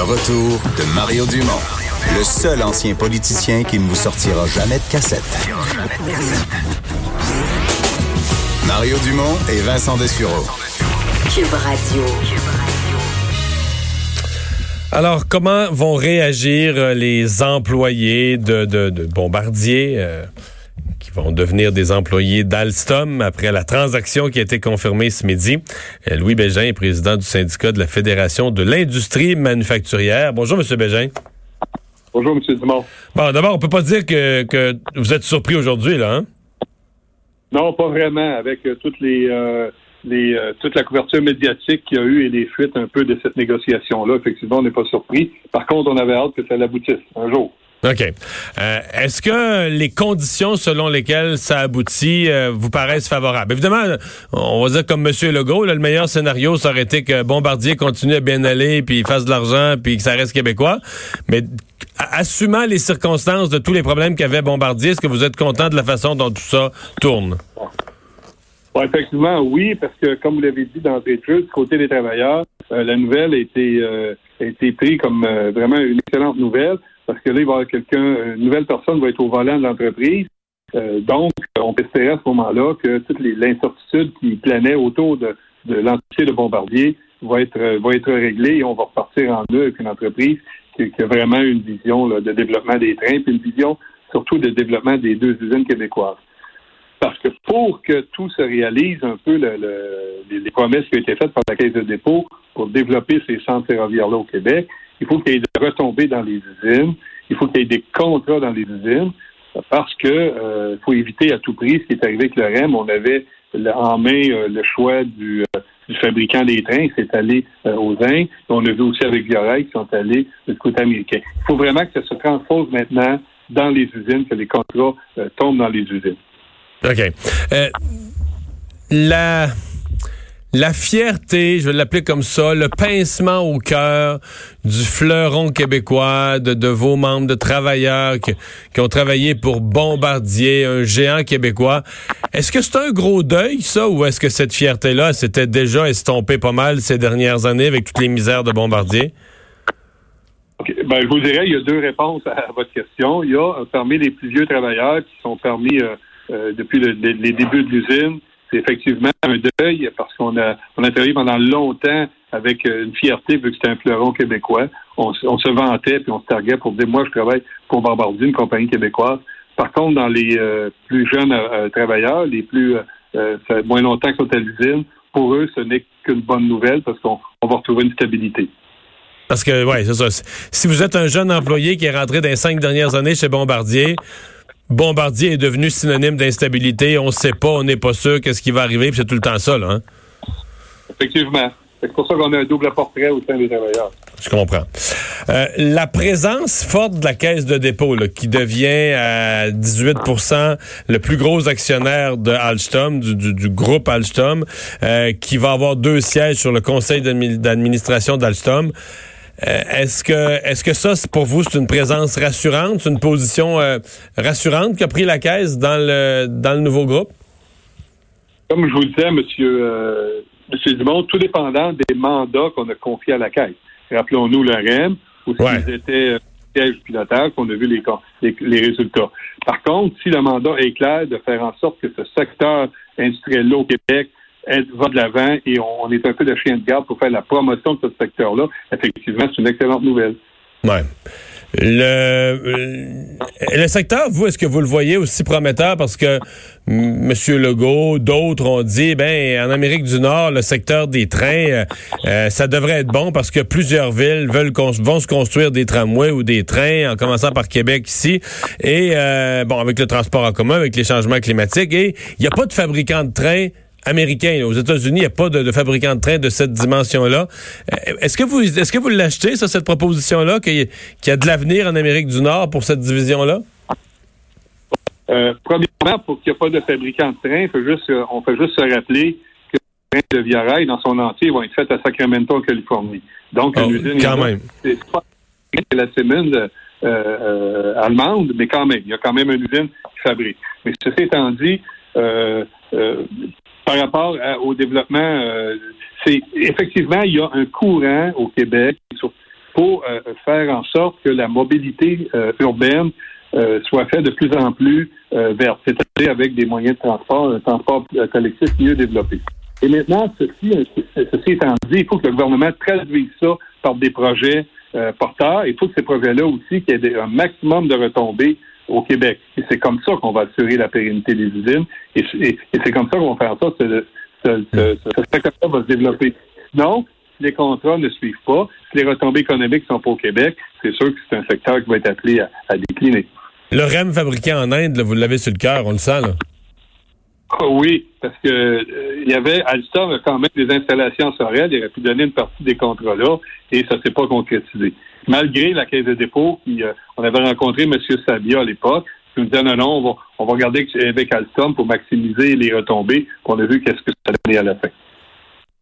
Le retour de Mario Dumont, le seul ancien politicien qui ne vous sortira jamais de cassette. Mario Dumont et Vincent Dessureau. Cube Radio. Alors, comment vont réagir euh, les employés de, de, de Bombardier euh, qui vont devenir des employés d'Alstom après la transaction qui a été confirmée ce midi? Euh, Louis Bégin est président du syndicat de la Fédération de l'industrie manufacturière. Bonjour, M. Bégin. Bonjour, M. Dumont. Bon, d'abord, on peut pas dire que, que vous êtes surpris aujourd'hui, là, hein? Non, pas vraiment, avec euh, toutes les, euh, les euh, toute la couverture médiatique qu'il y a eu et les fuites un peu de cette négociation-là. Effectivement, on n'est pas surpris. Par contre, on avait hâte que ça l'aboutisse un jour. OK. Euh, Est-ce que les conditions selon lesquelles ça aboutit euh, vous paraissent favorables? Évidemment, on va dire comme M. Legault, là, le meilleur scénario, ça aurait été que Bombardier continue à bien aller, puis fasse de l'argent, puis que ça reste québécois. Mais assumant les circonstances de tous les problèmes qu'avait Bombardier, est-ce que vous êtes content de la façon dont tout ça tourne? Bon, effectivement, oui, parce que comme vous l'avez dit dans jeux, du côté des travailleurs, euh, la nouvelle a été, euh, a été prise comme euh, vraiment une excellente nouvelle, parce que là, il va y avoir quelqu'un, une nouvelle personne va être au volant de l'entreprise. Euh, donc, on espérer à ce moment-là que toute l'incertitude qui planait autour de, de l'entité de Bombardier va être, être réglée et on va repartir en deux avec une entreprise qui, a vraiment une vision de développement des trains, puis une vision surtout de développement des deux usines québécoises. Parce que pour que tout se réalise un peu le, le- les, les promesses qui ont été faites par la Caisse de dépôt pour développer ces centres ferroviaires-là au Québec, il faut qu'il y ait des retombées dans les usines, il faut qu'il y ait des contrats dans les usines, parce que euh, faut éviter à tout prix ce qui est arrivé avec le REM. On avait en main euh, le choix du, euh, du fabricant des trains, c'est allé euh, aux Indes. On a vu aussi avec Vioreil qui sont allés du côté américain. Il faut vraiment que ça se transpose maintenant dans les usines, que les contrats tombent dans les usines. OK. La, la fierté, je vais l'appeler comme ça, le pincement au cœur du fleuron québécois, de, vos membres, de travailleurs qui, ont travaillé pour Bombardier, un géant québécois. Est-ce que c'est un gros deuil, ça, ou est-ce que cette fierté-là s'était déjà estompée pas mal ces dernières années avec toutes les misères de Bombardier? OK. Ben, je vous dirais, il y a deux réponses à votre question. Il y a euh, parmi les plus vieux travailleurs qui sont permis euh, euh, depuis le- le- les débuts de l'usine, c'est effectivement un deuil parce qu'on a on a travaillé pendant longtemps avec euh, une fierté vu que c'était un fleuron québécois. On, se- vantait puis on se targuait pour dire moi je travaille pour Bombardier, une compagnie québécoise. Par contre, dans les euh, plus jeunes euh, travailleurs, les plus euh, ça moins longtemps qu'ils sont à l'usine, pour eux, ce n'est qu'une bonne nouvelle parce qu'on on va retrouver une stabilité. Parce que, ouais, c'est ça. Si vous êtes un jeune employé qui est rentré dans les cinq dernières années chez Bombardier, Bombardier est devenu synonyme d'instabilité. On ne sait pas, on n'est pas sûr qu'est-ce qui va arriver, puis c'est tout le temps ça, là. Hein? Effectivement. C'est pour ça qu'on a un double portrait au sein des travailleurs. Je comprends. Euh, la présence forte de la caisse de dépôt, là, qui devient à 18% le plus gros actionnaire de Alstom, du, du- du groupe Alstom, euh, qui va avoir deux sièges sur le conseil d'admi- d'administration d'Alstom. Euh, est-ce que est-ce que ça, c'est pour vous, c'est une présence rassurante, c'est une position euh, rassurante qu'a pris la caisse dans le dans le nouveau groupe? Comme je vous le disais, Monsieur, euh, Monsieur Dumont, tout dépendant des mandats qu'on a confiés à la Caisse. Rappelons-nous le REM, où Ouais. ils étaient siège du pilotage, qu'on a vu les, les, les résultats. Par contre, si le mandat est clair de faire en sorte que ce secteur industriel-là au Québec est- va de l'avant et on, est un peu de chien de garde pour faire la promotion de ce secteur-là, effectivement, c'est une excellente nouvelle. Ouais. Le, euh, le secteur, vous, est-ce que vous le voyez aussi prometteur? Parce que M. Legault, d'autres ont dit, ben, en Amérique du Nord, le secteur des trains, euh, euh, ça devrait être bon parce que plusieurs villes veulent vont se construire des tramways ou des trains, en commençant par Québec ici. Et, euh, bon, avec le transport en commun, avec les changements climatiques. Et il n'y a pas de fabricant de trains américain. Aux États-Unis, il n'y a pas de, de fabricant de train de cette dimension-là. Euh, Est-ce que vous est-ce que vous l'achetez, ça, cette proposition-là, qu'il y, a de l'avenir en Amérique du Nord pour cette division-là? Euh, premièrement, pour qu'il n'y ait pas de fabricant de train, faut juste, euh, on peut juste se rappeler que le train de Via Rail, dans son entier, vont être fait à Sacramento, en Californie. Donc, Oh, une usine... quand même. C'est pas la euh, euh, allemande, mais quand même, il y a quand même une usine qui fabrique. Mais ceci étant dit, euh, euh, par rapport à- au développement, euh, c'est effectivement, il y a un courant au Québec, pour euh, faire en sorte que la mobilité euh, urbaine euh, soit faite de plus en plus verte, c'est-à-dire avec des moyens de transport, un transport collectif mieux développé. Et maintenant, ceci, ceci étant dit, il faut que le gouvernement traduise ça par des projets porteurs. Il faut que ces projets-là aussi, qu'il y ait un maximum de retombées au Québec. Et c'est comme ça qu'on va assurer la pérennité des usines. Et, c'est comme ça qu'on va faire ça. Ce, ce, ce, secteur va se développer. Non, les contrats ne suivent pas, si les retombées économiques sont pas au Québec, c'est sûr que c'est un secteur qui va être appelé à, décliner. Le REM fabriqué en Inde, vous l'avez sur le cœur, on le sent, là. Ah oui, parce que euh, il y avait Alstom quand même des installations Sorel, il aurait pu donner une partie des contrats là, et ça s'est pas concrétisé. Malgré la caisse de dépôt, qui, euh, on avait rencontré M. Sabia à l'époque, qui nous disait non, non, on va, on va regarder avec Alstom pour maximiser les retombées. On a vu qu'est-ce que ça donnait à la fin.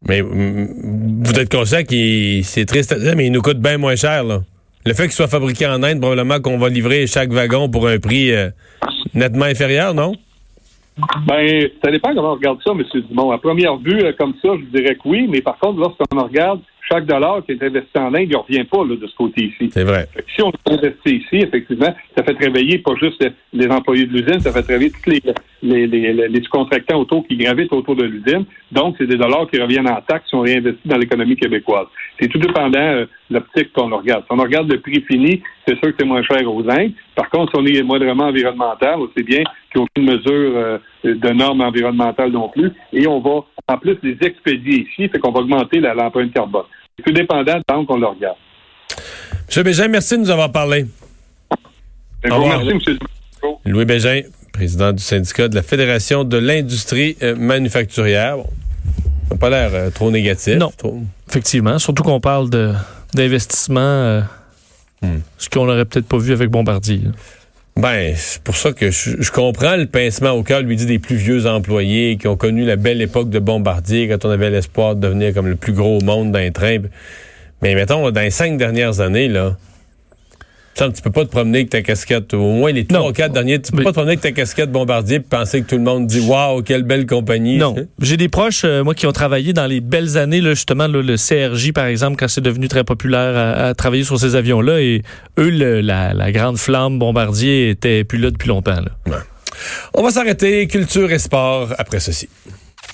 Mais mm, vous êtes conscient que c'est triste mais il nous coûte bien moins cher. Là. Le fait qu'il soit fabriqué en Inde, probablement qu'on va livrer chaque wagon pour un prix euh, nettement inférieur, non? Ben, ça dépend comment on regarde ça, M. Dumont. À première vue, euh, comme ça, je dirais que oui, mais par contre, lorsqu'on regarde chaque dollar qui est investi en Inde, il ne revient pas de ce côté-ci. C'est vrai. Si on investit ici, effectivement, ça fait réveiller pas juste les employés de l'usine, ça fait réveiller tous les, les, les, les contractants autour qui gravitent autour de l'usine. Donc, c'est des dollars qui reviennent en taxes qui sont réinvestis dans l'économie québécoise. C'est tout dépendant de euh, l'optique qu'on regarde. Si on regarde le prix fini, c'est sûr que c'est moins cher aux Indes. Par contre, si on est moindrement environnemental, c'est bien qu'il n'y ait aucune mesure euh, de normes environnementales non plus. Et on va, en plus, les expédier ici, fait qu'on va augmenter l'empreinte carbone. C'est tout dépendant tant qu'on le regarde. M. Bégin, merci de nous avoir parlé. Ben, merci, M. Louis Bégin, président du syndicat de la Fédération de l'industrie euh, manufacturière. Bon, ça n'a pas l'air euh, trop négatif. Non, effectivement. Surtout qu'on parle d'investissement, euh, hmm. ce qu'on n'aurait peut-être pas vu avec Bombardier. Ben, c'est pour ça que je, comprends le pincement au cœur, lui dit des plus vieux employés qui ont connu la belle époque de Bombardier quand on avait l'espoir de devenir comme le plus gros au monde d'un train. Mais mettons, dans les cinq dernières années, là, tu peux pas te promener avec ta casquette, au moins les trois ou quatre derniers, tu peux pas te promener avec ta casquette bombardier et penser que tout le monde dit Waouh, quelle belle compagnie. Non. J'ai des proches, euh, moi, qui ont travaillé dans les belles années, là, justement, le CRJ, par exemple, quand c'est devenu très populaire à, travailler sur ces avions-là. Et eux, la, grande flamme bombardier était plus là depuis longtemps. On va s'arrêter. Culture et sport après ceci.